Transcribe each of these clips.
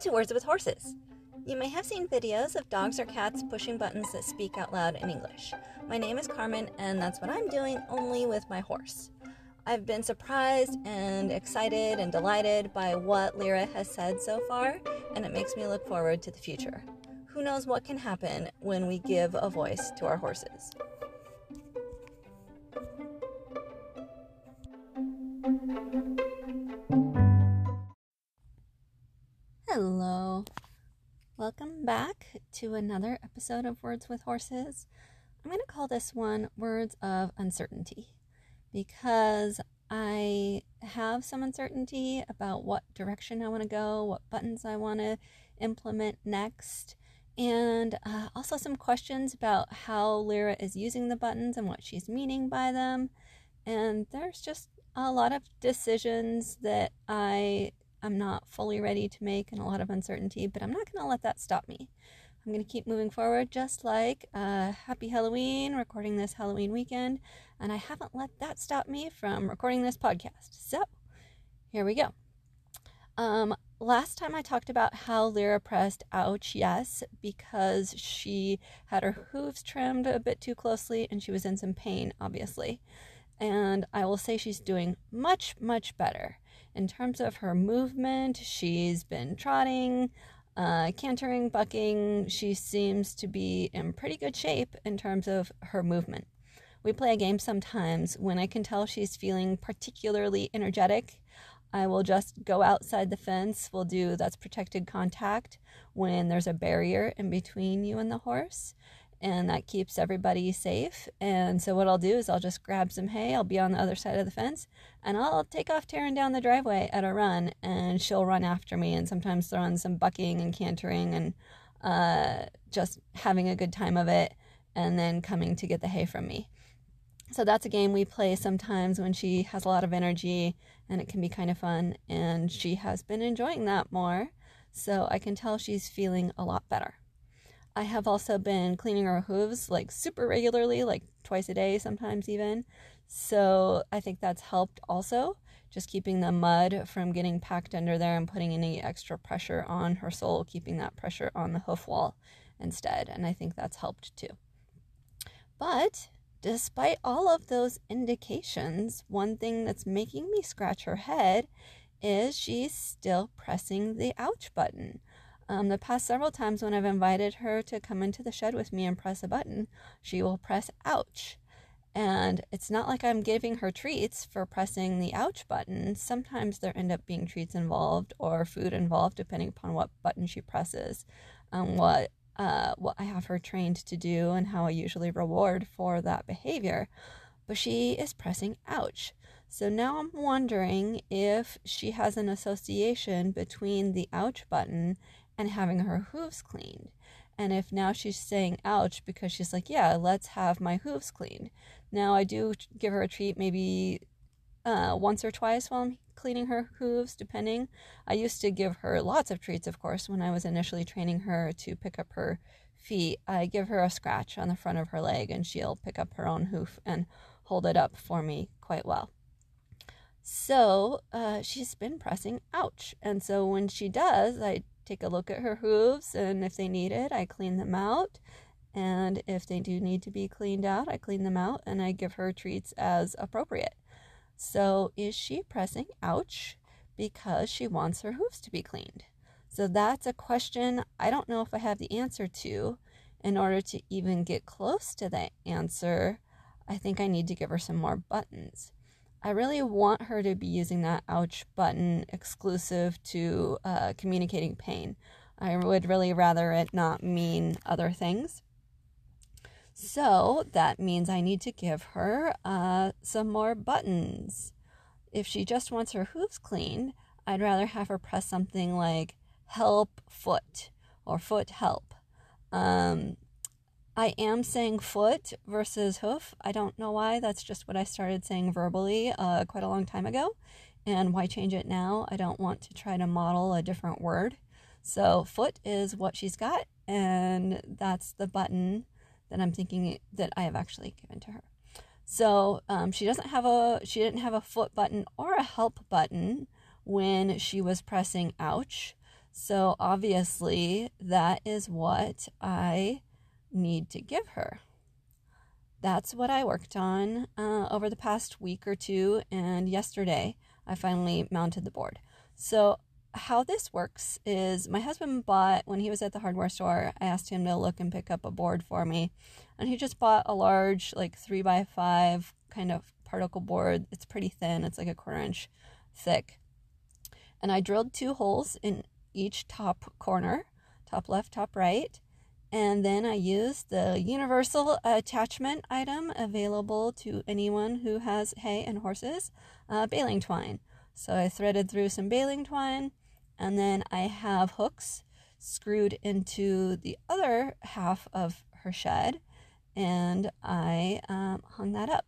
to Words with Horses. You may have seen videos of dogs or cats pushing buttons that speak out loud in English. My name is Carmen, and that's what I'm doing only with my horse. I've been surprised and excited and delighted by what Lyra has said so far, and it makes me look forward to the future. Who knows what can happen when we give a voice to our horses? To another episode of Words with Horses. I'm going to call this one Words of Uncertainty because I have some uncertainty about what direction I want to go, what buttons I want to implement next, and uh, also some questions about how Lyra is using the buttons and what she's meaning by them. And there's just a lot of decisions that I I'm not fully ready to make and a lot of uncertainty, but I'm not going to let that stop me. I'm going to keep moving forward, just like uh, Happy Halloween, recording this Halloween weekend, and I haven't let that stop me from recording this podcast. So, here we go. Um, last time I talked about how Lyra pressed ouch, yes, because she had her hooves trimmed a bit too closely and she was in some pain, obviously. And I will say she's doing much, much better. In terms of her movement, she's been trotting, uh, cantering, bucking. She seems to be in pretty good shape in terms of her movement. We play a game sometimes when I can tell she's feeling particularly energetic. I will just go outside the fence. We'll do that's protected contact when there's a barrier in between you and the horse and that keeps everybody safe. And so what I'll do is I'll just grab some hay. I'll be on the other side of the fence, and I'll take off tearing down the driveway at a run, and she'll run after me, and sometimes throw in some bucking and cantering and uh, just having a good time of it, and then coming to get the hay from me. So that's a game we play sometimes when she has a lot of energy, and it can be kind of fun. And she has been enjoying that more, so I can tell she's feeling a lot better. I have also been cleaning her hooves like super regularly, like twice a day, sometimes even. So I think that's helped also, just keeping the mud from getting packed under there and putting any extra pressure on her sole, keeping that pressure on the hoof wall instead. And I think that's helped too. But despite all of those indications, one thing that's making me scratch her head is she's still pressing the ouch button. Um, the past several times when I've invited her to come into the shed with me and press a button, she will press ouch. And it's not like I'm giving her treats for pressing the ouch button. Sometimes there end up being treats involved or food involved, depending upon what button she presses, and what uh, what I have her trained to do, and how I usually reward for that behavior. But she is pressing ouch. So now I'm wondering if she has an association between the ouch button and having her hooves cleaned. And if now she's saying ouch because she's like, yeah, let's have my hooves cleaned. Now I do give her a treat maybe uh, once or twice while I'm cleaning her hooves, depending. I used to give her lots of treats, of course, when I was initially training her to pick up her feet. I give her a scratch on the front of her leg and she'll pick up her own hoof and hold it up for me quite well. So uh, she's been pressing ouch. And so when she does, I take a look at her hooves, and if they need it, I clean them out. And if they do need to be cleaned out, I clean them out and I give her treats as appropriate. So, is she pressing ouch because she wants her hooves to be cleaned? So, that's a question I don't know if I have the answer to. In order to even get close to that answer, I think I need to give her some more buttons. I really want her to be using that ouch button exclusive to uh, communicating pain. I would really rather it not mean other things. So that means I need to give her uh, some more buttons. If she just wants her hooves cleaned, I'd rather have her press something like help foot or foot help. Um, I am saying foot versus hoof. I don't know why. That's just what I started saying verbally uh, quite a long time ago. And why change it now? I don't want to try to model a different word. So, foot is what she's got, and that's the button that I'm thinking that I have actually given to her. So, um, she doesn't have a she didn't have a foot button or a help button when she was pressing ouch. So obviously, that is what I need to give her. That's what I worked on uh, over the past week or two, and yesterday I finally mounted the board. So how this works is my husband bought when he was at the hardware store i asked him to look and pick up a board for me and he just bought a large like three by five kind of particle board it's pretty thin it's like a quarter inch thick and i drilled two holes in each top corner top left top right and then i used the universal attachment item available to anyone who has hay and horses uh, baling twine so I threaded through some baling twine and then I have hooks screwed into the other half of her shed and I um, hung that up.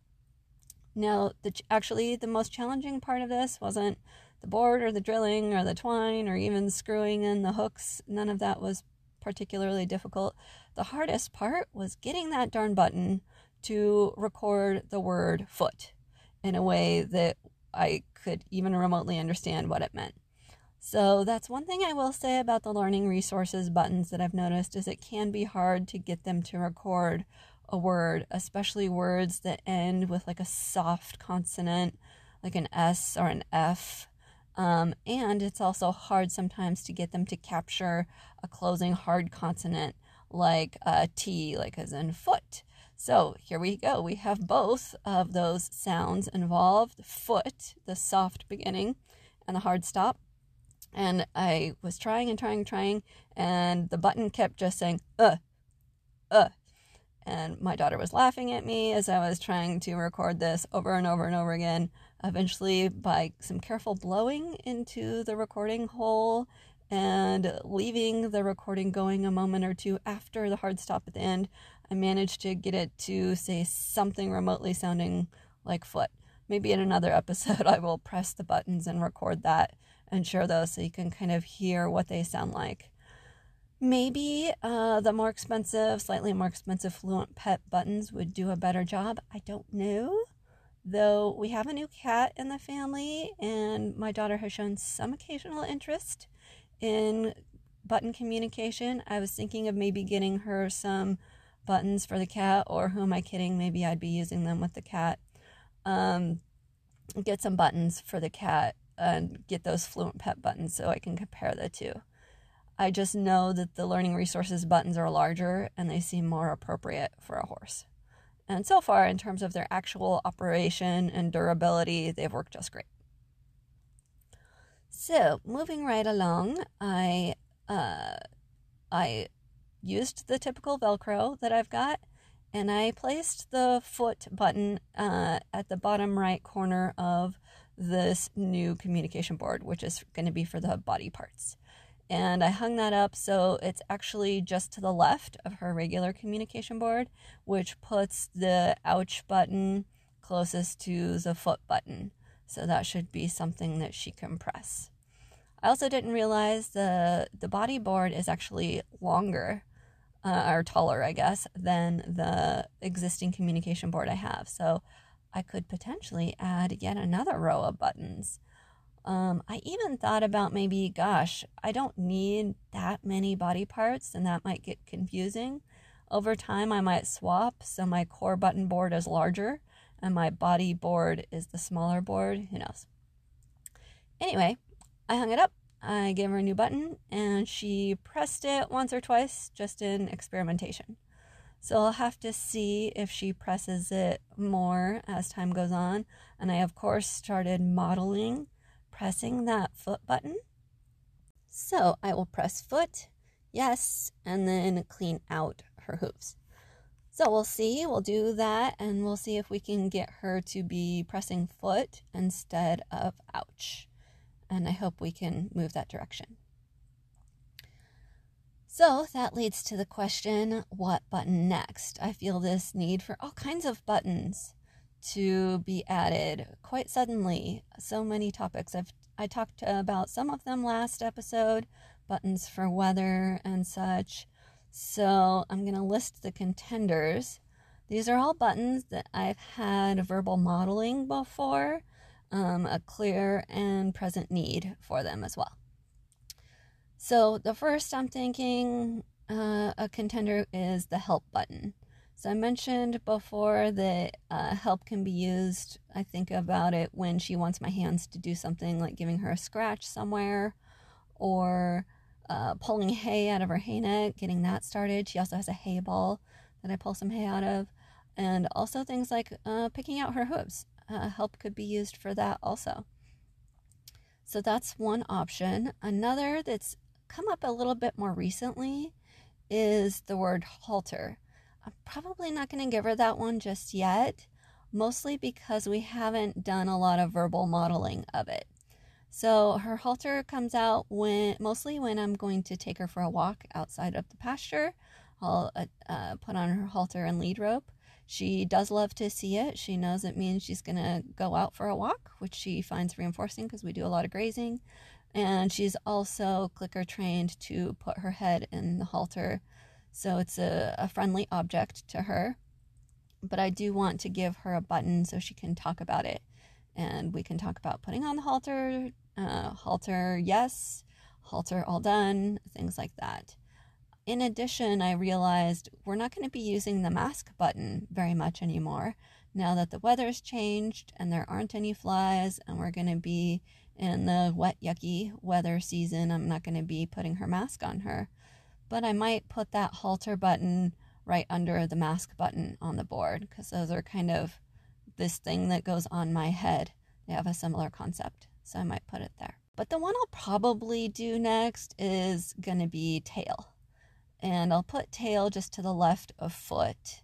Now, the, actually, the most challenging part of this wasn't the board or the drilling or the twine or even screwing in the hooks. None of that was particularly difficult. The hardest part was getting that darn button to record the word foot in a way that I could even remotely understand what it meant. So that's one thing I will say about the learning resources buttons that I've noticed is it can be hard to get them to record a word, especially words that end with like a soft consonant, like an S or an F. Um, and it's also hard sometimes to get them to capture a closing hard consonant like a T, like as in foot. So here we go. We have both of those sounds involved foot, the soft beginning, and the hard stop. And I was trying and trying and trying, and the button kept just saying, uh, uh. And my daughter was laughing at me as I was trying to record this over and over and over again. Eventually, by some careful blowing into the recording hole and leaving the recording going a moment or two after the hard stop at the end, I managed to get it to say something remotely sounding like foot. Maybe in another episode, I will press the buttons and record that and share those so you can kind of hear what they sound like. Maybe uh, the more expensive, slightly more expensive Fluent Pet buttons would do a better job. I don't know. Though we have a new cat in the family, and my daughter has shown some occasional interest in button communication. I was thinking of maybe getting her some buttons for the cat, or who am I kidding? Maybe I'd be using them with the cat. Um, get some buttons for the cat and get those Fluent Pet buttons so I can compare the two. I just know that the learning resources buttons are larger and they seem more appropriate for a horse. And so far, in terms of their actual operation and durability, they've worked just great. So, moving right along, I uh, I used the typical Velcro that I've got and I placed the foot button uh, at the bottom right corner of this new communication board, which is going to be for the body parts. And I hung that up so it's actually just to the left of her regular communication board, which puts the ouch button closest to the foot button. So that should be something that she can press. I also didn't realize the the body board is actually longer uh, or taller, I guess, than the existing communication board I have. So I could potentially add yet another row of buttons. Um, I even thought about maybe, gosh, I don't need that many body parts, and that might get confusing. Over time, I might swap so my core button board is larger and my body board is the smaller board. Who knows? Anyway, I hung it up I gave her a new button and she pressed it once or twice just in experimentation. So I'll have to see if she presses it more as time goes on. And I, of course, started modeling pressing that foot button. So I will press foot, yes, and then clean out her hooves. So we'll see, we'll do that, and we'll see if we can get her to be pressing foot instead of ouch and I hope we can move that direction. So that leads to the question what button next? I feel this need for all kinds of buttons to be added quite suddenly. So many topics. I've I talked about some of them last episode, buttons for weather and such. So I'm going to list the contenders. These are all buttons that I've had verbal modeling before, um, a clear and present need for them as well. So the first I'm thinking uh, a contender is the help button. So I mentioned before that uh, help can be used. I think about it when she wants my hands to do something like giving her a scratch somewhere or uh, pulling hay out of her hay net, getting that started. She also has a hay ball that I pull some hay out of. And also things like uh, picking out her hooves. Uh, help could be used for that also. So that's one option. Another that's come up a little bit more recently is the word halter. I'm probably not going to give her that one just yet, mostly because we haven't done a lot of verbal modeling of it. So her halter comes out when mostly when I'm going to take her for a walk outside of the pasture. I'll uh, uh, put on her halter and lead rope. She does love to see it. She knows it means she's going to go out for a walk, which she finds reinforcing because we do a lot of grazing. And she's also clicker trained to put her head in the halter so it's a, a friendly object to her. But I do want to give her a button so she can talk about it. And we can talk about putting on the halter, uh, halter yes, halter all done, things like that. In addition, I realized we're not going to be using the mask button very much anymore now that the weather's changed and there aren't any flies and we're going to be in the wet, yucky weather season. I'm not going to be putting her mask on her but I might put that halter button right under the mask button on the board because those are kind of this thing that goes on my head. They have a similar concept, so I might put it there. But the one I'll probably do next is going to be tail. And I'll put tail just to the left of foot.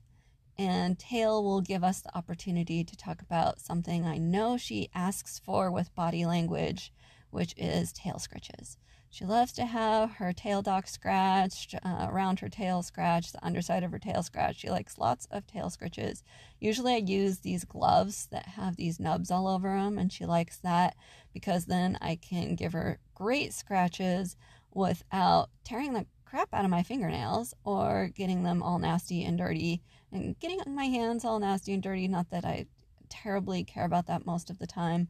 And tail will give us the opportunity to talk about something I know she asks for with body language, which is tail scritches. She loves to have her tail dock scratched, uh, around her tail scratched, the underside of her tail scratched. She likes lots of tail scratches. Usually I use these gloves that have these nubs all over them, and she likes that because then I can give her great scratches without tearing the crap out of my fingernails or getting them all nasty and dirty and getting my hands all nasty and dirty. Not that I terribly care about that most of the time,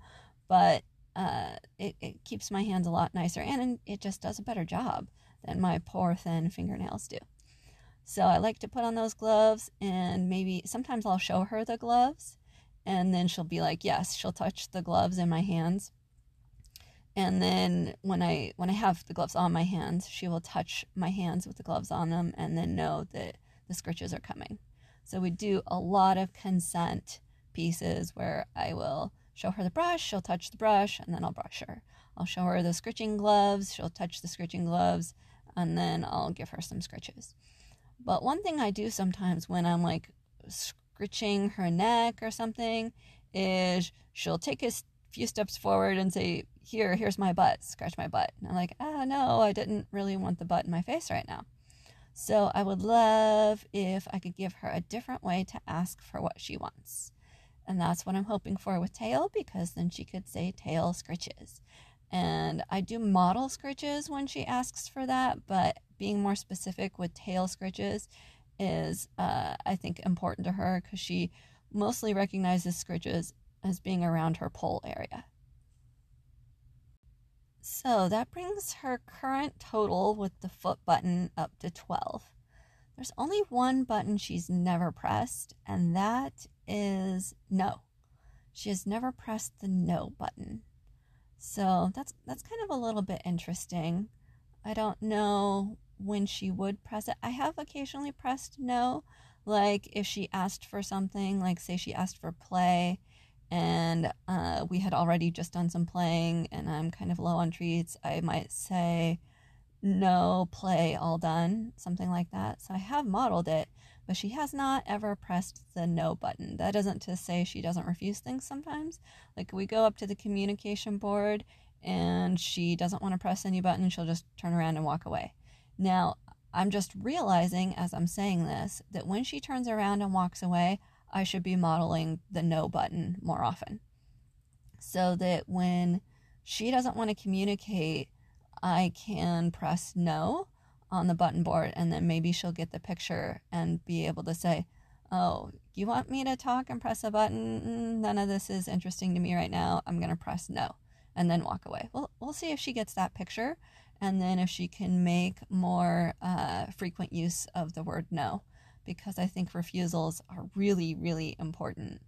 but uh, it, it keeps my hands a lot nicer and it just does a better job than my poor thin fingernails do. So I like to put on those gloves and maybe sometimes I'll show her the gloves and then she'll be like, "Yes, she'll touch the gloves in my hands." And then when I when I have the gloves on my hands, she will touch my hands with the gloves on them and then know that the scritches are coming. So we do a lot of consent pieces where I will show her the brush, she'll touch the brush, and then I'll brush her. I'll show her the scritching gloves, she'll touch the scritching gloves, and then I'll give her some scritches. But one thing I do sometimes when I'm like scritching her neck or something is she'll take a few steps forward and say, Here, here's my butt, scratch my butt. And I'm like, Ah, no, I didn't really want the butt in my face right now. So I would love if I could give her a different way to ask for what she wants. And that's what I'm hoping for with tail because then she could say tail scritches. And I do model scritches when she asks for that, but being more specific with tail scritches is, uh, I think, important to her because she mostly recognizes scritches as being around her poll area. So that brings her current total with the foot button up to 12. There's only one button she's never pressed, and that is no. She has never pressed the no button. So that's that's kind of a little bit interesting. I don't know when she would press it. I have occasionally pressed no, like if she asked for something, like say she asked for play and uh, we had already just done some playing and I'm kind of low on treats, I might say no play all done, something like that. So I have modeled it, but she has not ever pressed the no button. That isn't to say she doesn't refuse things sometimes. Like we go up to the communication board and she doesn't want to press any button, she'll just turn around and walk away. Now, I'm just realizing as I'm saying this that when she turns around and walks away, I should be modeling the no button more often. So that when she doesn't want to communicate I can press no on the button board and then maybe she'll get the picture and be able to say, Oh, you want me to talk and press a button? Mm, none of this is interesting to me right now. I'm going to press no and then walk away. Well, we'll see if she gets that picture and then if she can make more uh, frequent use of the word no, because I think refusals are really, really important.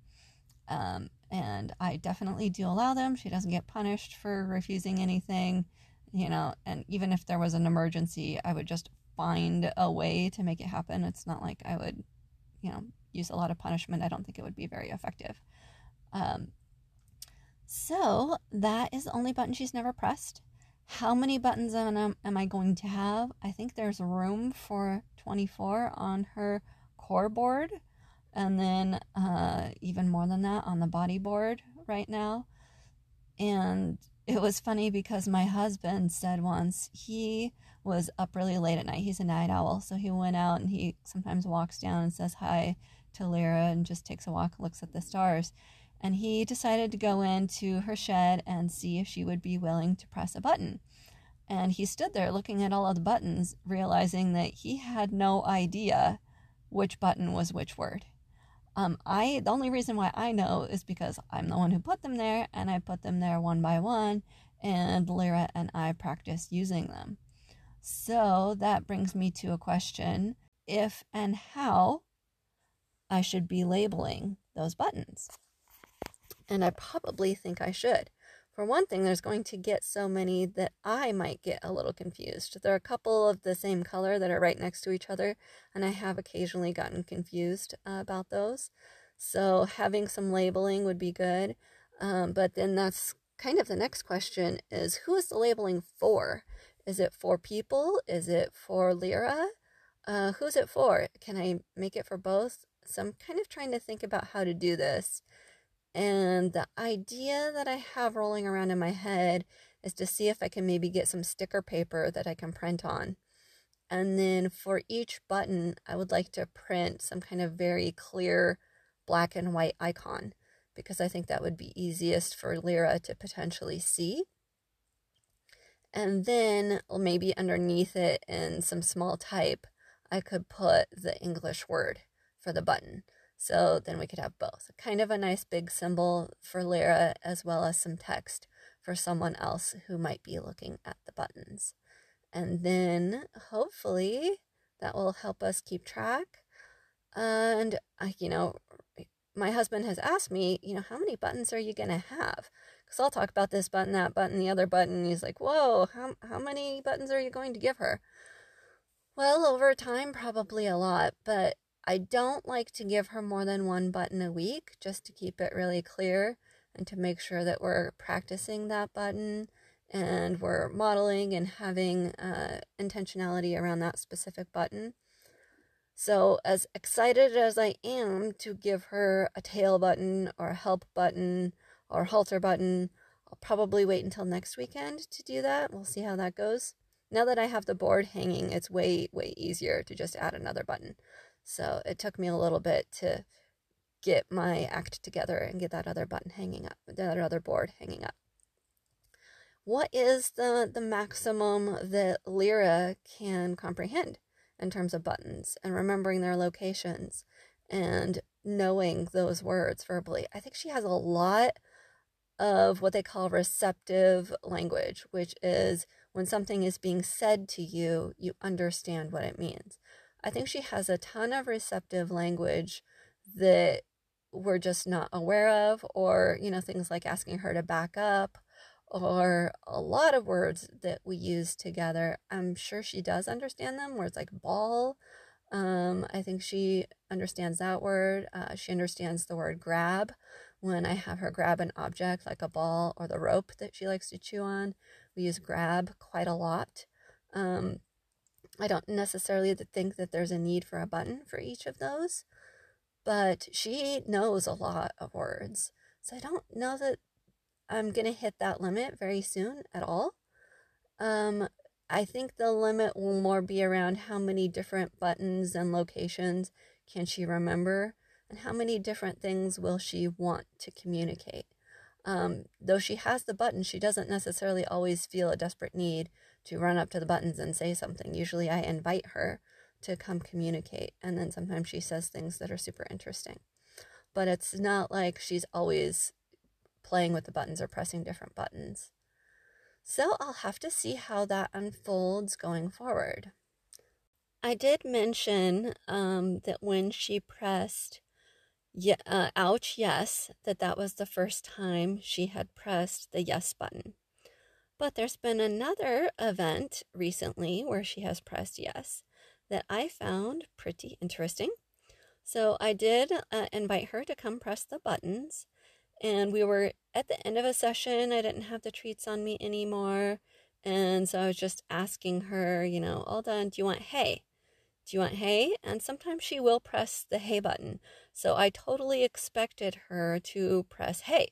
Um, and I definitely do allow them. She doesn't get punished for refusing anything, you know, and even if there was an emergency, I would just find a way to make it happen. It's not like I would, you know, use a lot of punishment. I don't think it would be very effective. Um, so that is the only button she's never pressed. How many buttons am, am I going to have? I think there's room for 24 on her core board, and then uh, even more than that on the body board right now. And it was funny because my husband said once he was up really late at night. He's a night owl, so he went out and he sometimes walks down and says hi to Lyra and just takes a walk, looks at the stars and he decided to go into her shed and see if she would be willing to press a button. And he stood there looking at all of the buttons, realizing that he had no idea which button was which word. Um, I the only reason why I know is because I'm the one who put them there, and I put them there one by one, and Lyra and I practice using them. So that brings me to a question: if and how I should be labeling those buttons and I probably think I should. For one thing, there's going to get so many that I might get a little confused. There are a couple of the same color that are right next to each other, and I have occasionally gotten confused uh, about those. So having some labeling would be good. Um, but then that's kind of the next question is who is the labeling for? Is it for people? Is it for Lyra? Uh, who's it for? Can I make it for both? So I'm kind of trying to think about how to do this. And the idea that I have rolling around in my head is to see if I can maybe get some sticker paper that I can print on. And then for each button, I would like to print some kind of very clear black and white icon because I think that would be easiest for Lyra to potentially see. And then maybe underneath it in some small type, I could put the English word for the button. So then we could have both. Kind of a nice big symbol for Lyra as well as some text for someone else who might be looking at the buttons. And then hopefully that will help us keep track. And, you know, my husband has asked me, you know, how many buttons are you going to have? Because I'll talk about this button, that button, the other button. He's like, whoa, how, how many buttons are you going to give her? Well, over time, probably a lot, but I don't like to give her more than one button a week just to keep it really clear and to make sure that we're practicing that button and we're modeling and having uh, intentionality around that specific button. So, as excited as I am to give her a tail button or a help button or halter button, I'll probably wait until next weekend to do that. We'll see how that goes. Now that I have the board hanging, it's way, way easier to just add another button. So it took me a little bit to get my act together and get that other button hanging up, that other board hanging up. What is the, the maximum that Lyra can comprehend in terms of buttons and remembering their locations and knowing those words verbally? I think she has a lot of what they call receptive language, which is when something is being said to you, you understand what it means. I think she has a ton of receptive language that we're just not aware of, or, you know, things like asking her to back up, or a lot of words that we use together. I'm sure she does understand them, words like ball. Um, I think she understands that word. Uh, she understands the word grab when I have her grab an object like a ball or the rope that she likes to chew on. We use grab quite a lot. Um, I don't necessarily think that there's a need for a button for each of those, but she knows a lot of words. So I don't know that I'm going to hit that limit very soon at all. Um, I think the limit will more be around how many different buttons and locations can she remember and how many different things will she want to communicate. Um, though she has the button, she doesn't necessarily always feel a desperate need to run up to the buttons and say something. Usually I invite her to come communicate, and then sometimes she says things that are super interesting. But it's not like she's always playing with the buttons or pressing different buttons. So I'll have to see how that unfolds going forward. I did mention um, that when she pressed yeah, uh, ouch, yes, that that was the first time she had pressed the yes button. But there's been another event recently where she has pressed yes that I found pretty interesting. So I did uh, invite her to come press the buttons, and we were at the end of a session. I didn't have the treats on me anymore. And so I was just asking her, you know, all done, do you want hay? Do you want hay? And sometimes she will press the hay button. So I totally expected her to press hay.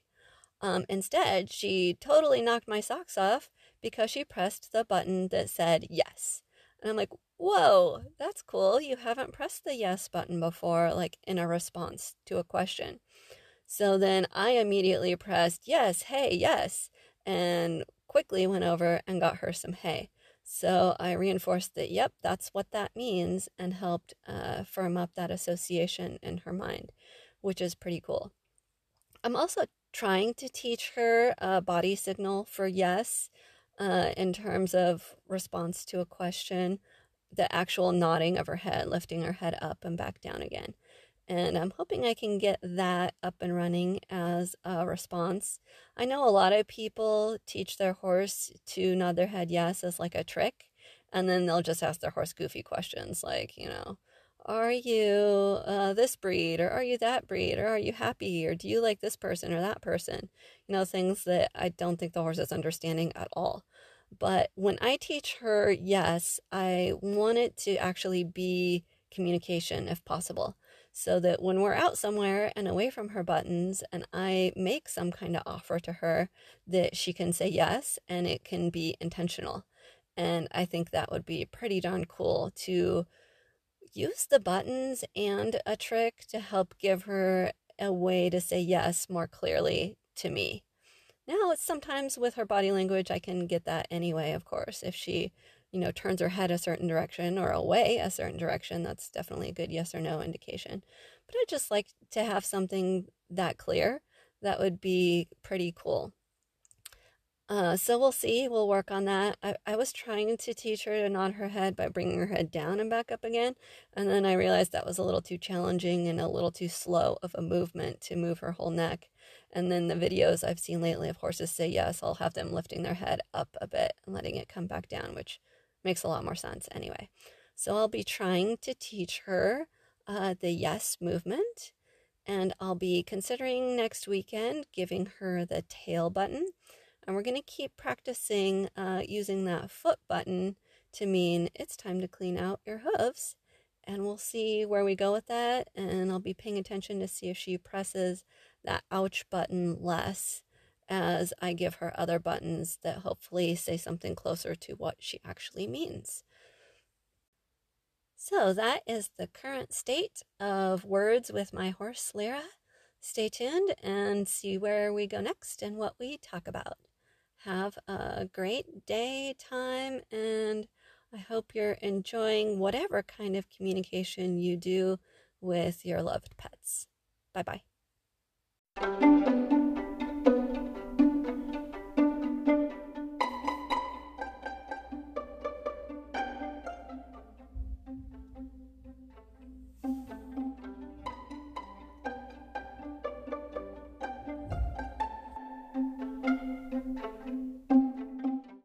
Um, instead, she totally knocked my socks off because she pressed the button that said yes. And I'm like, whoa, that's cool. You haven't pressed the yes button before, like in a response to a question. So then I immediately pressed yes, hay, yes, and quickly went over and got her some hay. So I reinforced that, yep, that's what that means, and helped uh, firm up that association in her mind, which is pretty cool. I'm also trying to teach her a body signal for yes uh, in terms of response to a question, the actual nodding of her head, lifting her head up and back down again. And I'm hoping I can get that up and running as a response. I know a lot of people teach their horse to nod their head yes as like a trick. And then they'll just ask their horse goofy questions like, you know, are you uh, this breed or are you that breed or are you happy or do you like this person or that person? You know, things that I don't think the horse is understanding at all. But when I teach her yes, I want it to actually be communication if possible so that when we're out somewhere and away from her buttons and I make some kind of offer to her that she can say yes and it can be intentional. And I think that would be pretty darn cool to use the buttons and a trick to help give her a way to say yes more clearly to me. Now, it's sometimes with her body language, I can get that anyway, of course. If she you know, turns her head a certain direction or away a certain direction, that's definitely a good yes or no indication. But I'd just like to have something that clear. That would be pretty cool. Uh, so we'll see. We'll work on that. I, I was trying to teach her to nod her head by bringing her head down and back up again. And then I realized that was a little too challenging and a little too slow of a movement to move her whole neck. And then the videos I've seen lately of horses say yes, I'll have them lifting their head up a bit and letting it come back down, which Makes a lot more sense anyway. So I'll be trying to teach her uh, the yes movement, and I'll be considering next weekend giving her the tail button. And we're going to keep practicing uh, using that foot button to mean it's time to clean out your hooves. And we'll see where we go with that. And I'll be paying attention to see if she presses that ouch button less as I give her other buttons that hopefully say something closer to what she actually means. So that is the current state of words with my horse Lyra. Stay tuned and see where we go next and what we talk about. Have a great day, time, and I hope you're enjoying whatever kind of communication you do with your loved pets. Bye bye.